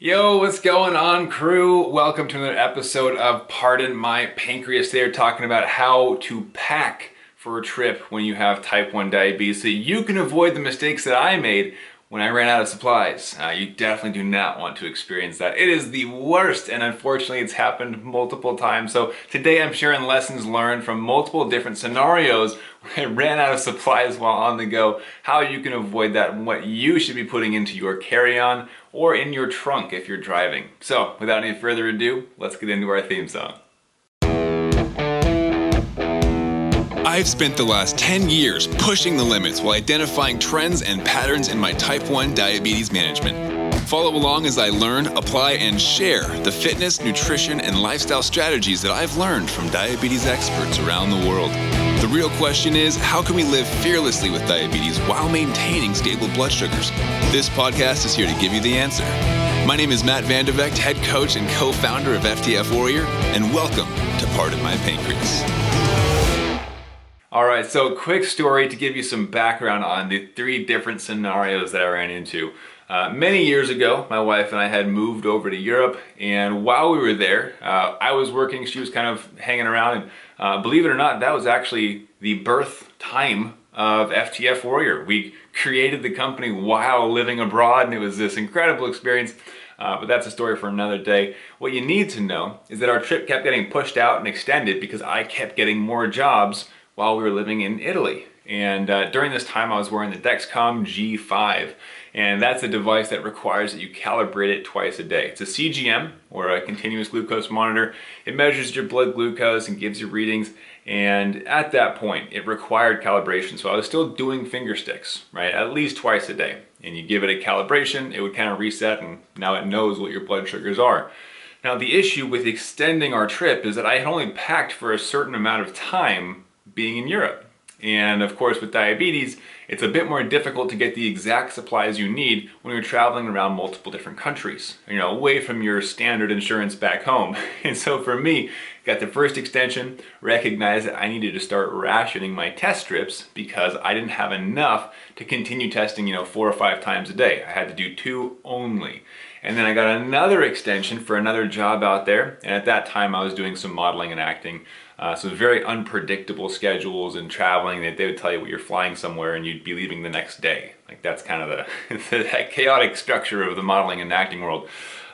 Yo, what's going on, crew? Welcome to another episode of Pardon My Pancreas. They're talking about how to pack for a trip when you have type 1 diabetes so you can avoid the mistakes that I made when I ran out of supplies. Uh, you definitely do not want to experience that. It is the worst, and unfortunately, it's happened multiple times. So, today I'm sharing lessons learned from multiple different scenarios where I ran out of supplies while on the go, how you can avoid that, and what you should be putting into your carry on or in your trunk if you're driving. So, without any further ado, let's get into our theme song. I've spent the last 10 years pushing the limits while identifying trends and patterns in my type 1 diabetes management. Follow along as I learn, apply, and share the fitness, nutrition, and lifestyle strategies that I've learned from diabetes experts around the world. The real question is how can we live fearlessly with diabetes while maintaining stable blood sugars? This podcast is here to give you the answer. My name is Matt Vande Vegte, head coach and co founder of FTF Warrior, and welcome to Pardon My Pancreas. All right, so quick story to give you some background on the three different scenarios that I ran into. Uh, many years ago, my wife and I had moved over to Europe, and while we were there, uh, I was working, she was kind of hanging around, and uh, believe it or not, that was actually the birth time of FTF Warrior. We created the company while living abroad, and it was this incredible experience. Uh, but that's a story for another day. What you need to know is that our trip kept getting pushed out and extended because I kept getting more jobs while we were living in Italy. And uh, during this time, I was wearing the Dexcom G5. And that's a device that requires that you calibrate it twice a day. It's a CGM, or a continuous glucose monitor. It measures your blood glucose and gives you readings. And at that point, it required calibration. So I was still doing finger sticks, right? At least twice a day. And you give it a calibration, it would kind of reset, and now it knows what your blood sugars are. Now, the issue with extending our trip is that I had only packed for a certain amount of time being in Europe. And of course, with diabetes, it's a bit more difficult to get the exact supplies you need when you're traveling around multiple different countries, you know, away from your standard insurance back home. And so for me, got the first extension, recognized that I needed to start rationing my test strips because I didn't have enough to continue testing, you know, four or five times a day. I had to do two only. And then I got another extension for another job out there. And at that time, I was doing some modeling and acting. Uh, so very unpredictable schedules and traveling that they would tell you you're flying somewhere and you'd be leaving the next day. Like that's kind of the, the chaotic structure of the modeling and acting world.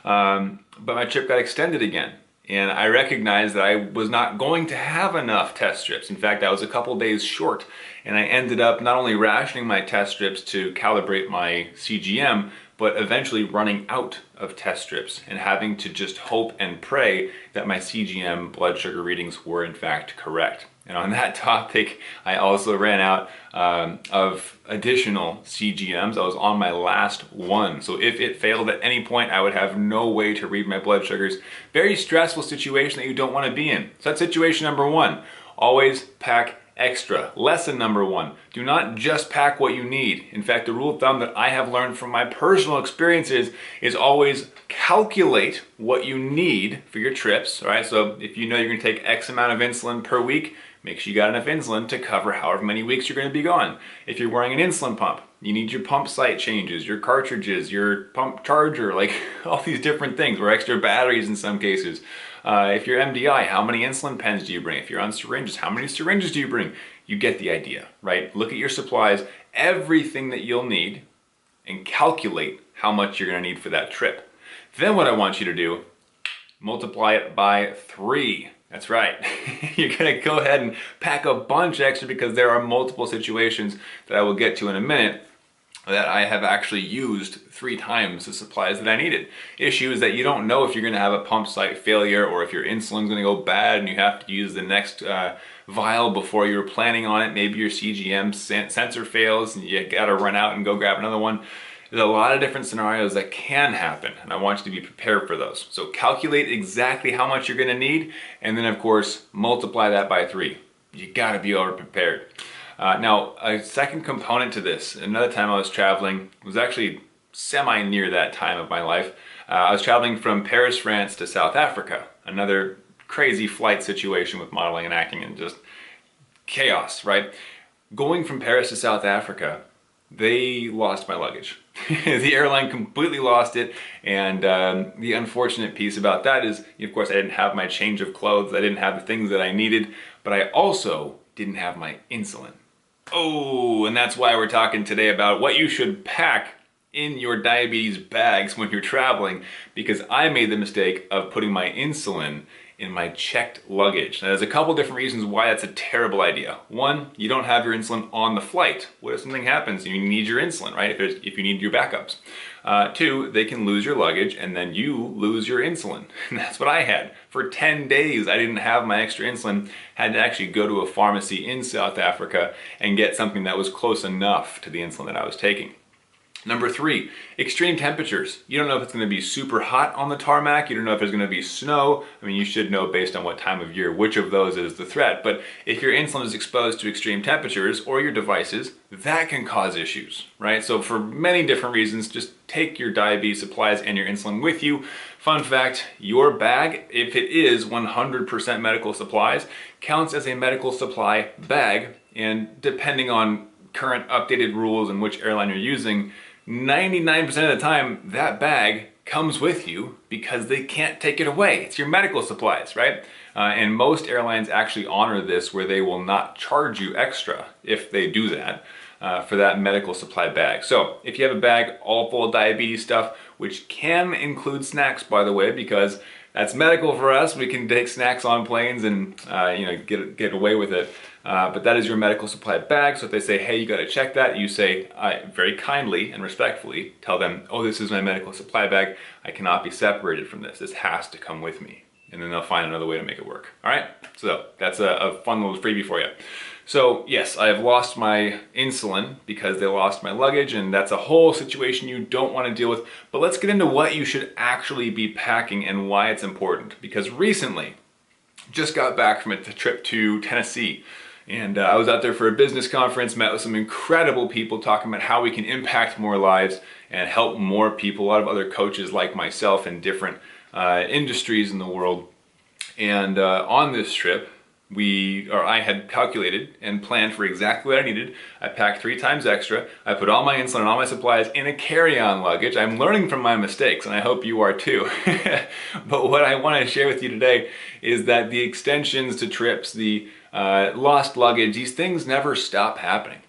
Um, but my trip got extended again. And I recognized that I was not going to have enough test strips. In fact, I was a couple days short. And I ended up not only rationing my test strips to calibrate my CGM, but eventually running out of test strips and having to just hope and pray that my CGM blood sugar readings were in fact correct. And on that topic, I also ran out um, of additional CGMs. I was on my last one. So if it failed at any point, I would have no way to read my blood sugars. Very stressful situation that you don't want to be in. So that's situation number one. Always pack extra. Lesson number one, do not just pack what you need. In fact, the rule of thumb that I have learned from my personal experiences is always calculate what you need for your trips, all right? So if you know you're gonna take X amount of insulin per week, make sure you got enough insulin to cover however many weeks you're gonna be gone. If you're wearing an insulin pump, you need your pump site changes, your cartridges, your pump charger, like all these different things, or extra batteries in some cases. Uh, if you're MDI, how many insulin pens do you bring? If you're on syringes, how many syringes do you bring? You get the idea, right? Look at your supplies, everything that you'll need, and calculate how much you're gonna need for that trip. Then what I want you to do, multiply it by three. That's right. You're gonna go ahead and pack a bunch extra because there are multiple situations that I will get to in a minute that I have actually used three times the supplies that I needed. Issue is that you don't know if you're going to have a pump site failure or if your insulin's going to go bad and you have to use the next uh, vial before you were planning on it. Maybe your CGM sensor fails and you got to run out and go grab another one. There's a lot of different scenarios that can happen, and I want you to be prepared for those. So calculate exactly how much you're going to need, and then of course multiply that by three. You got to be over prepared. Uh, now, a second component to this, another time I was traveling, was actually semi near that time of my life. Uh, I was traveling from Paris, France to South Africa. Another crazy flight situation with modeling and acting and just chaos, right? Going from Paris to South Africa, they lost my luggage. the airline completely lost it, and um, the unfortunate piece about that is, of course, I didn't have my change of clothes, I didn't have the things that I needed, but I also didn't have my insulin. Oh, and that's why we're talking today about what you should pack in your diabetes bags when you're traveling, because I made the mistake of putting my insulin in my checked luggage. Now, there's a couple different reasons why that's a terrible idea. One, you don't have your insulin on the flight. What if something happens and you need your insulin, right? If, if you need your backups. Uh, two, they can lose your luggage and then you lose your insulin. And that's what I had. For 10 days, I didn't have my extra insulin. Had to actually go to a pharmacy in South Africa and get something that was close enough to the insulin that I was taking. Number three, extreme temperatures. You don't know if it's gonna be super hot on the tarmac. You don't know if there's gonna be snow. I mean, you should know based on what time of year, which of those is the threat. But if your insulin is exposed to extreme temperatures or your devices, that can cause issues, right? So for many different reasons, just take your diabetes supplies and your insulin with you. Fun fact, your bag, if it is 100% medical supplies, counts as a medical supply bag. And depending on current updated rules and which airline you're using, 99% of the time, that bag comes with you because they can't take it away. It's your medical supplies, right? Uh, and most airlines actually honor this where they will not charge you extra if they do that uh, for that medical supply bag. So if you have a bag all full of diabetes stuff, which can include snacks, by the way, because that's medical for us. We can take snacks on planes and uh, you know get get away with it. Uh, but that is your medical supply bag. So if they say, hey, you got to check that, you say I very kindly and respectfully tell them, oh, this is my medical supply bag. I cannot be separated from this. This has to come with me. And then they'll find another way to make it work. All right. So that's a, a fun little freebie for you. So yes, I have lost my insulin because they lost my luggage and that's a whole situation you don't want to deal with. But let's get into what you should actually be packing and why it's important. Because recently, just got back from a trip to Tennessee and uh, I was out there for a business conference, met with some incredible people talking about how we can impact more lives and help more people, a lot of other coaches like myself in different uh, industries in the world. And uh, on this trip, we or I had calculated and planned for exactly what I needed. I packed three times extra. I put all my insulin and all my supplies in a carry-on luggage. I'm learning from my mistakes, and I hope you are too. but what I want to share with you today is that the extensions to trips, the uh, lost luggage, these things never stop happening.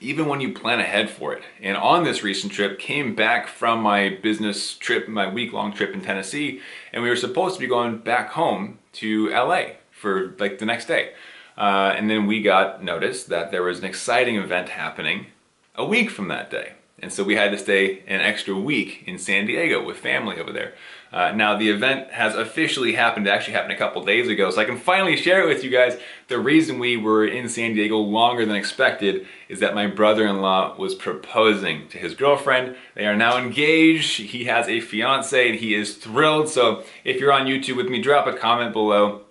Even when you plan ahead for it. And on this recent trip, came back from my business trip, my week-long trip in Tennessee, and we were supposed to be going back home to LA for like the next day. Uh, and then we got notice that there was an exciting event happening a week from that day. And so we had to stay an extra week in San Diego with family over there. Uh, now the event has officially happened, it actually happened a couple days ago, so I can finally share it with you guys. The reason we were in San Diego longer than expected is that my brother-in-law was proposing to his girlfriend. They are now engaged, he has a fiance and he is thrilled. So if you're on YouTube with me, drop a comment below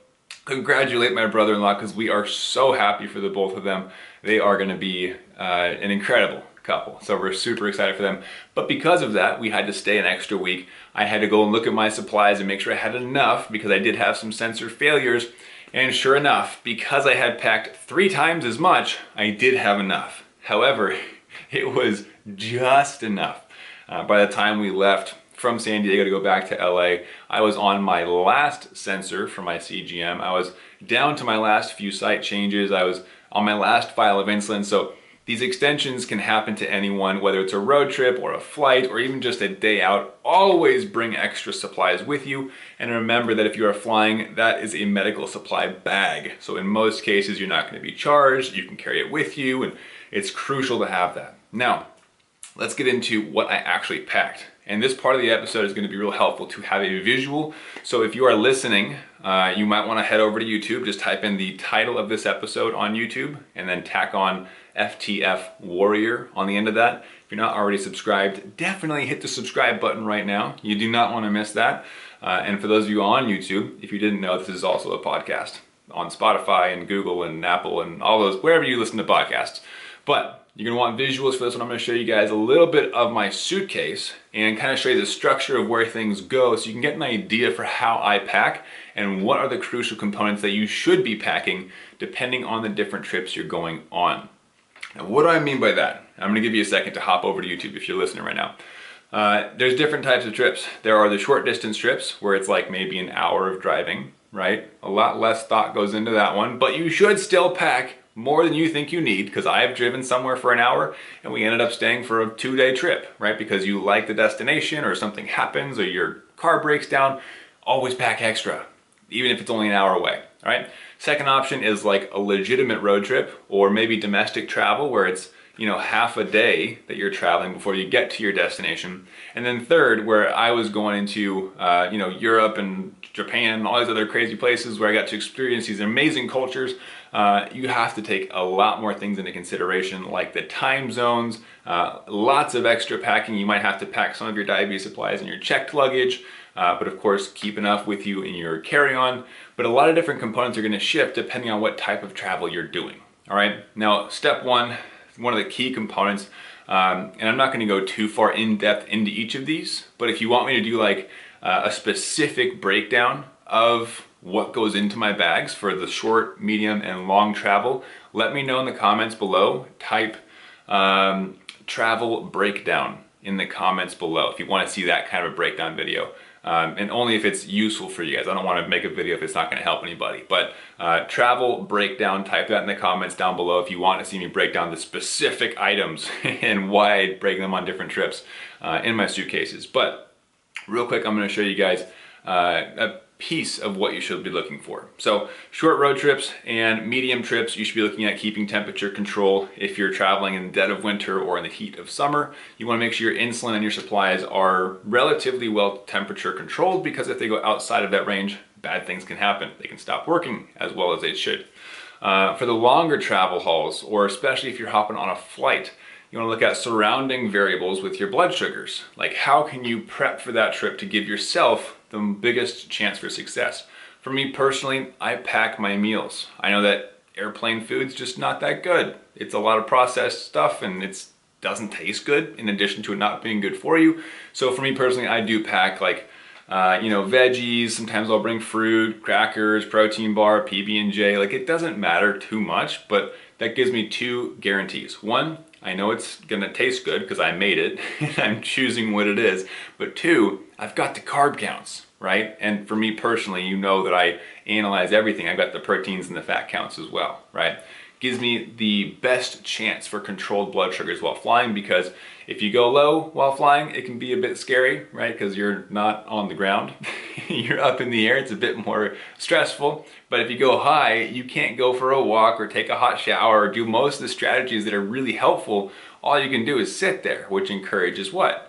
congratulate my brother-in-law because we are so happy for the both of them. They are going to be uh, an incredible couple. So we're super excited for them. But because of that, we had to stay an extra week. I had to go and look at my supplies and make sure I had enough because I did have some sensor failures. And sure enough, because I had packed three times as much, I did have enough. However, it was just enough. Uh, by the time we left from San Diego to go back to LA. I was on my last sensor for my CGM. I was down to my last few site changes. I was on my last file of insulin. So these extensions can happen to anyone, whether it's a road trip or a flight or even just a day out. Always bring extra supplies with you. And remember that if you are flying, that is a medical supply bag. So in most cases, you're not gonna be charged. You can carry it with you and it's crucial to have that. Now, let's get into what I actually packed. And this part of the episode is going to be real helpful to have a visual. So if you are listening, uh, you might want to head over to YouTube, just type in the title of this episode on YouTube, and then tack on FTF Warrior on the end of that. If you're not already subscribed, definitely hit the subscribe button right now. You do not want to miss that. Uh, and for those of you on YouTube, if you didn't know, this is also a podcast on Spotify and Google and Apple and all those, wherever you listen to podcasts. But you're gonna want visuals for this one. I'm gonna show you guys a little bit of my suitcase and kind of show you the structure of where things go so you can get an idea for how I pack and what are the crucial components that you should be packing depending on the different trips you're going on. Now, what do I mean by that? I'm gonna give you a second to hop over to YouTube if you're listening right now. Uh, there's different types of trips. There are the short distance trips where it's like maybe an hour of driving, right? A lot less thought goes into that one, but you should still pack more than you think you need because I have driven somewhere for an hour and we ended up staying for a two day trip, right? Because you like the destination or something happens or your car breaks down, always pack extra, even if it's only an hour away, right? Second option is like a legitimate road trip or maybe domestic travel where it's you know, half a day that you're traveling before you get to your destination. And then third, where I was going into, uh, you know, Europe and Japan, and all these other crazy places where I got to experience these amazing cultures, uh, you have to take a lot more things into consideration, like the time zones, uh, lots of extra packing. You might have to pack some of your diabetes supplies in your checked luggage, uh, but of course, keep enough with you in your carry-on. But a lot of different components are gonna shift depending on what type of travel you're doing. All right, now step one, one of the key components. Um, and I'm not going to go too far in depth into each of these, but if you want me to do like uh, a specific breakdown of what goes into my bags for the short, medium, and long travel, let me know in the comments below. Type um, travel breakdown in the comments below if you want to see that kind of a breakdown video um, and only if it's useful for you guys. I don't want to make a video if it's not going to help anybody. But uh, travel breakdown, type that in the comments down below if you want to see me break down the specific items and why I break them on different trips uh, in my suitcases. But real quick, I'm going to show you guys uh, a piece of what you should be looking for. So short road trips and medium trips, you should be looking at keeping temperature control. If you're traveling in the dead of winter or in the heat of summer, you wanna make sure your insulin and your supplies are relatively well temperature controlled because if they go outside of that range, bad things can happen. They can stop working as well as they should. Uh, for the longer travel hauls, or especially if you're hopping on a flight, you want to look at surrounding variables with your blood sugars. Like how can you prep for that trip to give yourself the biggest chance for success? For me personally, I pack my meals. I know that airplane food's just not that good. It's a lot of processed stuff and it doesn't taste good in addition to it not being good for you. So for me personally, I do pack like uh, you know, veggies, sometimes I'll bring fruit, crackers, protein bar, PB&J. Like it doesn't matter too much, but that gives me two guarantees. One, I know it's gonna taste good because I made it and I'm choosing what it is. But two, I've got the carb counts, right? And for me personally, you know that I analyze everything. I've got the proteins and the fat counts as well, right? gives me the best chance for controlled blood sugars while flying because if you go low while flying, it can be a bit scary, right? Because you're not on the ground, you're up in the air, it's a bit more stressful. But if you go high, you can't go for a walk or take a hot shower or do most of the strategies that are really helpful. All you can do is sit there, which encourages what?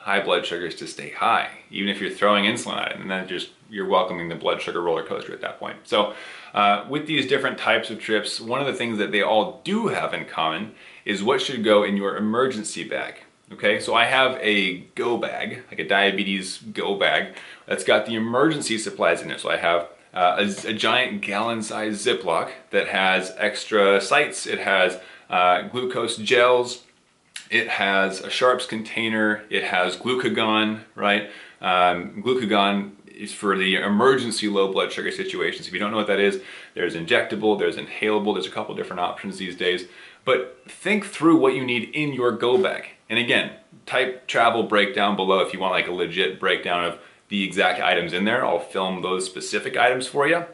High blood sugars to stay high, even if you're throwing insulin at it, and then just you're welcoming the blood sugar roller coaster at that point. So, uh, with these different types of trips, one of the things that they all do have in common is what should go in your emergency bag. Okay, so I have a go bag, like a diabetes go bag, that's got the emergency supplies in it. So I have uh, a, a, giant gallon-sized Ziploc that has extra sites. It has uh, glucose gels, it has a Sharps container. It has glucagon, right? Um, glucagon is for the emergency low blood sugar situations. If you don't know what that is, there's injectable, there's inhalable, there's a couple different options these days. But think through what you need in your go bag. And again, type travel breakdown below if you want like a legit breakdown of the exact items in there. I'll film those specific items for you.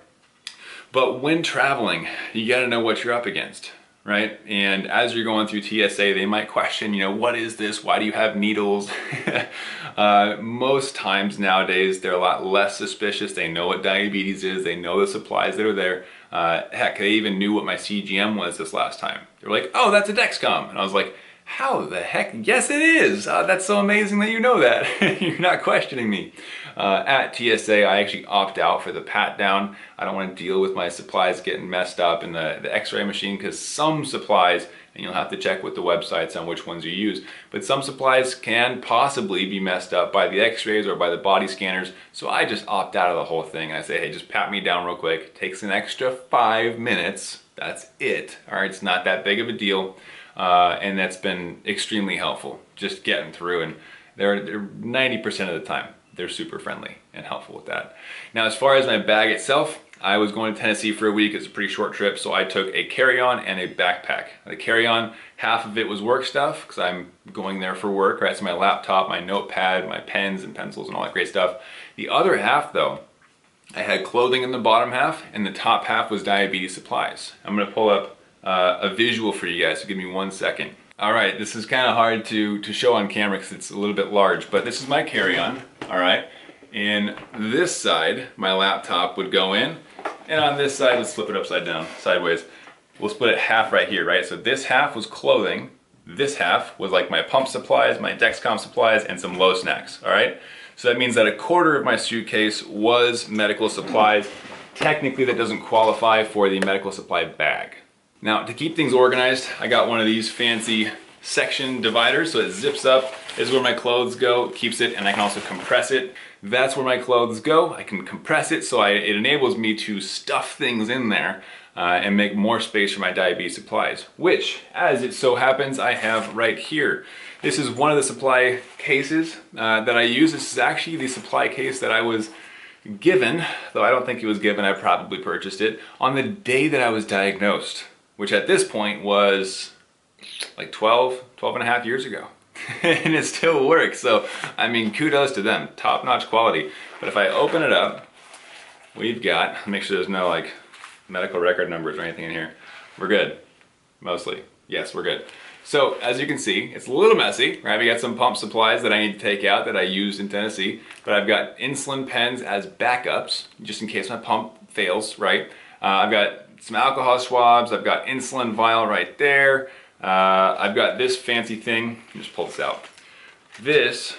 But when traveling, you gotta know what you're up against right? And as you're going through TSA, they might question, you know, what is this? Why do you have needles? uh, most times nowadays, they're a lot less suspicious. They know what diabetes is. They know the supplies that are there. Uh, heck, they even knew what my CGM was this last time. They're like, oh, that's a Dexcom. And I was like, how the heck? Yes, it is. Uh, that's so amazing that you know that. You're not questioning me. Uh, at TSA, I actually opt out for the pat down. I don't want to deal with my supplies getting messed up in the, the x-ray machine because some supplies, and you'll have to check with the websites on which ones you use, but some supplies can possibly be messed up by the x-rays or by the body scanners. So I just opt out of the whole thing. I say, hey, just pat me down real quick. It takes an extra five minutes. That's it. All right, it's not that big of a deal. Uh, and that's been extremely helpful, just getting through. And they're 90% of the time they're super friendly and helpful with that. Now, as far as my bag itself, I was going to Tennessee for a week. It's a pretty short trip, so I took a carry-on and a backpack. The carry-on, half of it was work stuff because I'm going there for work, right? So my laptop, my notepad, my pens and pencils and all that great stuff. The other half though, I had clothing in the bottom half and the top half was diabetes supplies. I'm gonna pull up uh, a visual for you guys, so give me one second. All right, this is kind of hard to, to show on camera because it's a little bit large, but this is my carry-on, all right? And this side, my laptop would go in, and on this side, let's flip it upside down, sideways. We'll split it half right here, right? So this half was clothing, this half was like my pump supplies, my Dexcom supplies, and some low snacks, all right? So that means that a quarter of my suitcase was medical supplies. Technically, that doesn't qualify for the medical supply bag. Now to keep things organized, I got one of these fancy section dividers so it zips up. Is where my clothes go, keeps it, and I can also compress it. That's where my clothes go. I can compress it so I, it enables me to stuff things in there uh, and make more space for my diabetes supplies, which, as it so happens, I have right here. This is one of the supply cases uh, that I use. This is actually the supply case that I was given, though I don't think it was given, I probably purchased it, on the day that I was diagnosed which at this point was like 12, 12 and a half years ago. and it still works. So, I mean, kudos to them, top notch quality. But if I open it up, we've got, make sure there's no like medical record numbers or anything in here. We're good, mostly. Yes, we're good. So as you can see, it's a little messy, right? We got some pump supplies that I need to take out that I used in Tennessee, but I've got insulin pens as backups, just in case my pump fails, right? Uh, I've got some alcohol swabs. I've got insulin vial right there. Uh, I've got this fancy thing. Just pull this out. This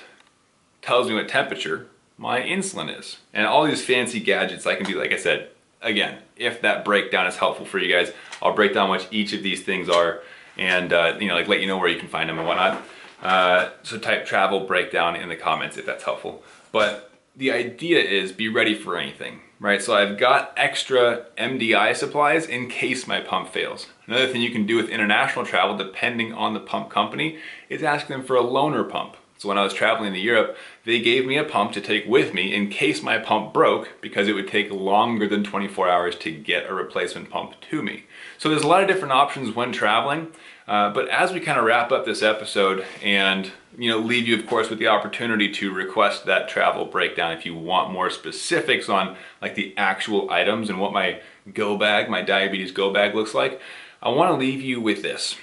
tells me what temperature my insulin is. And all these fancy gadgets I can do, like I said, again, if that breakdown is helpful for you guys, I'll break down what each of these things are and uh, you know, like let you know where you can find them and whatnot. Uh, so type travel breakdown in the comments if that's helpful. But the idea is be ready for anything right? So I've got extra MDI supplies in case my pump fails. Another thing you can do with international travel, depending on the pump company, is ask them for a loaner pump. So when I was traveling to Europe, they gave me a pump to take with me in case my pump broke because it would take longer than 24 hours to get a replacement pump to me. So there's a lot of different options when traveling. Uh, but as we kind of wrap up this episode and you know leave you of course with the opportunity to request that travel breakdown if you want more specifics on like the actual items and what my go bag, my diabetes go bag looks like, I want to leave you with this.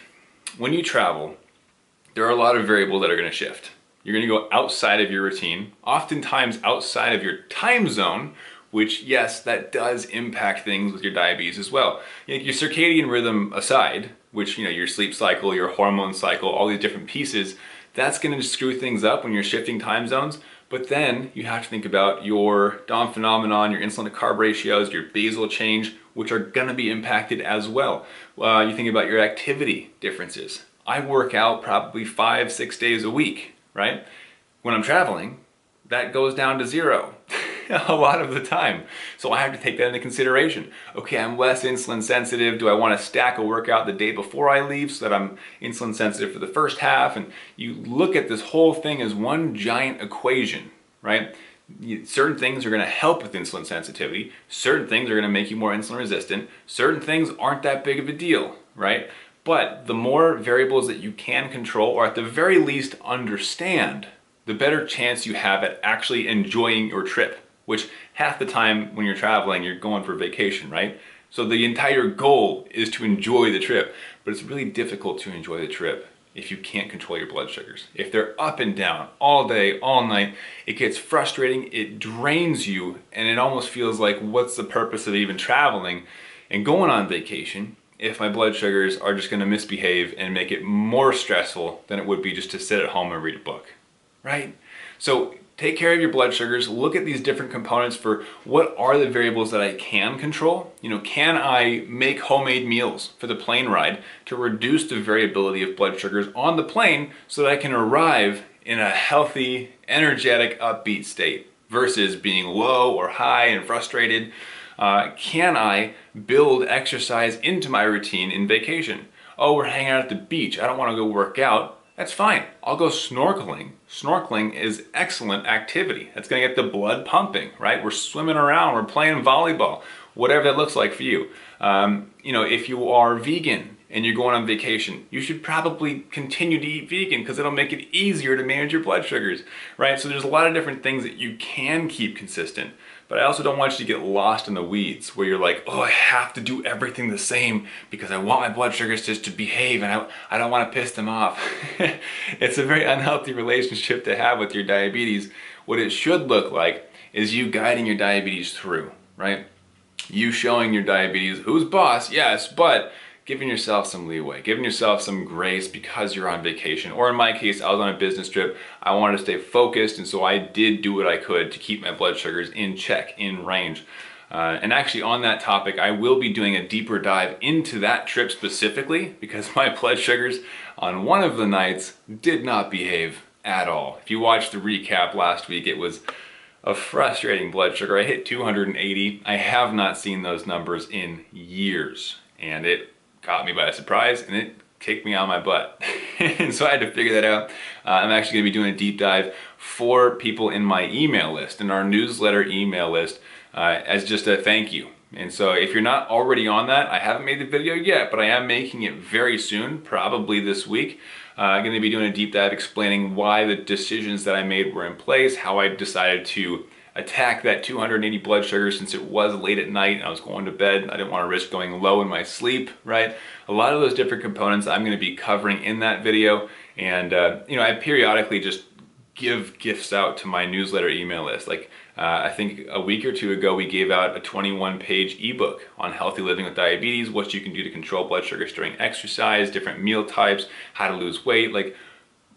When you travel, there are a lot of variables that are going to shift. You're going to go outside of your routine, oftentimes outside of your time zone, which yes, that does impact things with your diabetes as well. Your circadian rhythm aside, which you know your sleep cycle, your hormone cycle, all these different pieces, that's going to screw things up when you're shifting time zones. But then you have to think about your dawn phenomenon, your insulin to carb ratios, your basal change, which are going to be impacted as well. Uh, you think about your activity differences. I work out probably five, six days a week, right? When I'm traveling, that goes down to zero. a lot of the time. So I have to take that into consideration. Okay, I'm less insulin sensitive. Do I want to stack a workout the day before I leave so that I'm insulin sensitive for the first half? And you look at this whole thing as one giant equation, right? certain things are going to help with insulin sensitivity certain things are going to make you more insulin resistant certain things aren't that big of a deal right but the more variables that you can control or at the very least understand the better chance you have at actually enjoying your trip which half the time when you're traveling, you're going for vacation, right? So the entire goal is to enjoy the trip, but it's really difficult to enjoy the trip if you can't control your blood sugars. If they're up and down all day, all night, it gets frustrating, it drains you, and it almost feels like what's the purpose of even traveling and going on vacation if my blood sugars are just gonna misbehave and make it more stressful than it would be just to sit at home and read a book, right? So take care of your blood sugars, look at these different components for what are the variables that I can control. You know, can I make homemade meals for the plane ride to reduce the variability of blood sugars on the plane so that I can arrive in a healthy, energetic, upbeat state versus being low or high and frustrated? Uh, can I build exercise into my routine in vacation? Oh, we're hanging out at the beach. I don't want to go work out That's fine. I'll go snorkeling. Snorkeling is excellent activity. That's going to get the blood pumping, right? We're swimming around, we're playing volleyball, whatever that looks like for you. Um, you know, if you are vegan and you're going on vacation, you should probably continue to eat vegan because it'll make it easier to manage your blood sugars, right? So there's a lot of different things that you can keep consistent. But I also don't want you to get lost in the weeds where you're like, oh, I have to do everything the same because I want my blood sugars just to behave and I, I don't want to piss them off. it's a very unhealthy relationship to have with your diabetes. What it should look like is you guiding your diabetes through, right? You showing your diabetes who's boss, yes, but giving yourself some leeway, giving yourself some grace because you're on vacation. Or in my case, I was on a business trip. I wanted to stay focused, and so I did do what I could to keep my blood sugars in check, in range. Uh, and actually, on that topic, I will be doing a deeper dive into that trip specifically because my blood sugars on one of the nights did not behave at all. If you watched the recap last week, it was a frustrating blood sugar. I hit 280. I have not seen those numbers in years, and it caught me by surprise and it kicked me on my butt. and so I had to figure that out. Uh, I'm actually gonna be doing a deep dive for people in my email list, in our newsletter email list, uh, as just a thank you. And so if you're not already on that, I haven't made the video yet, but I am making it very soon, probably this week. Uh, I'm gonna be doing a deep dive explaining why the decisions that I made were in place, how I decided to attack that 280 blood sugar since it was late at night and I was going to bed. I didn't want to risk going low in my sleep, right? A lot of those different components I'm going to be covering in that video. And, uh, you know, I periodically just give gifts out to my newsletter email list. Like, uh, I think a week or two ago, we gave out a 21 page ebook on healthy living with diabetes, what you can do to control blood sugars during exercise, different meal types, how to lose weight. Like,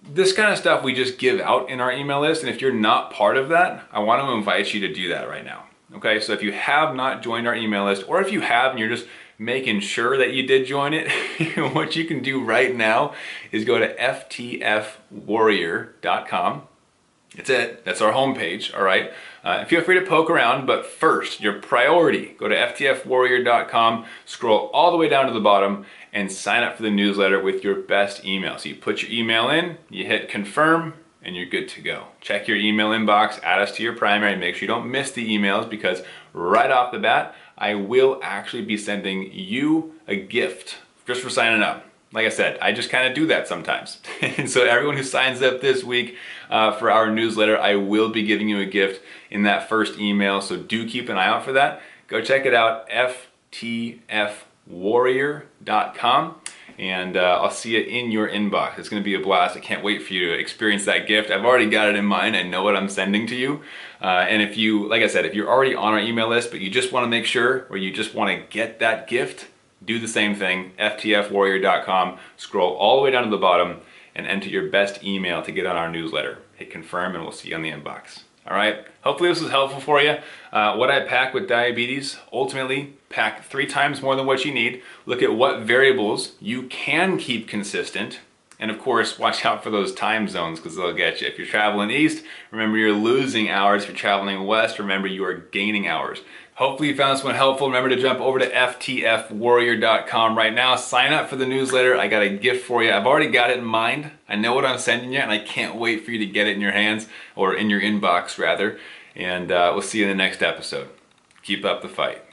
this kind of stuff we just give out in our email list. And if you're not part of that, I want to invite you to do that right now. Okay, so if you have not joined our email list, or if you have and you're just making sure that you did join it, what you can do right now is go to ftfwarrior.com. That's it. That's our homepage. All right. Uh, feel free to poke around, but first, your priority go to ftfwarrior.com, scroll all the way down to the bottom, and sign up for the newsletter with your best email. So you put your email in, you hit confirm, and you're good to go. Check your email inbox, add us to your primary, make sure you don't miss the emails because right off the bat, I will actually be sending you a gift just for signing up. Like I said, I just kind of do that sometimes. and so everyone who signs up this week uh, for our newsletter, I will be giving you a gift in that first email. So do keep an eye out for that. Go check it out, ftfwarrior.com and uh, I'll see you in your inbox. It's going to be a blast. I can't wait for you to experience that gift. I've already got it in mind. I know what I'm sending to you. Uh, and if you, like I said, if you're already on our email list, but you just want to make sure, or you just want to get that gift, do the same thing, ftfwarrior.com, scroll all the way down to the bottom and enter your best email to get on our newsletter. Hit confirm and we'll see you on the inbox. All right, hopefully this was helpful for you. Uh, what I pack with diabetes, ultimately pack three times more than what you need. Look at what variables you can keep consistent and of course, watch out for those time zones because they'll get you. If you're traveling east, remember you're losing hours. If you're traveling west, remember you are gaining hours. Hopefully you found this one helpful. Remember to jump over to ftfwarrior.com right now. Sign up for the newsletter. I got a gift for you. I've already got it in mind. I know what I'm sending you and I can't wait for you to get it in your hands or in your inbox rather. And uh, we'll see you in the next episode. Keep up the fight.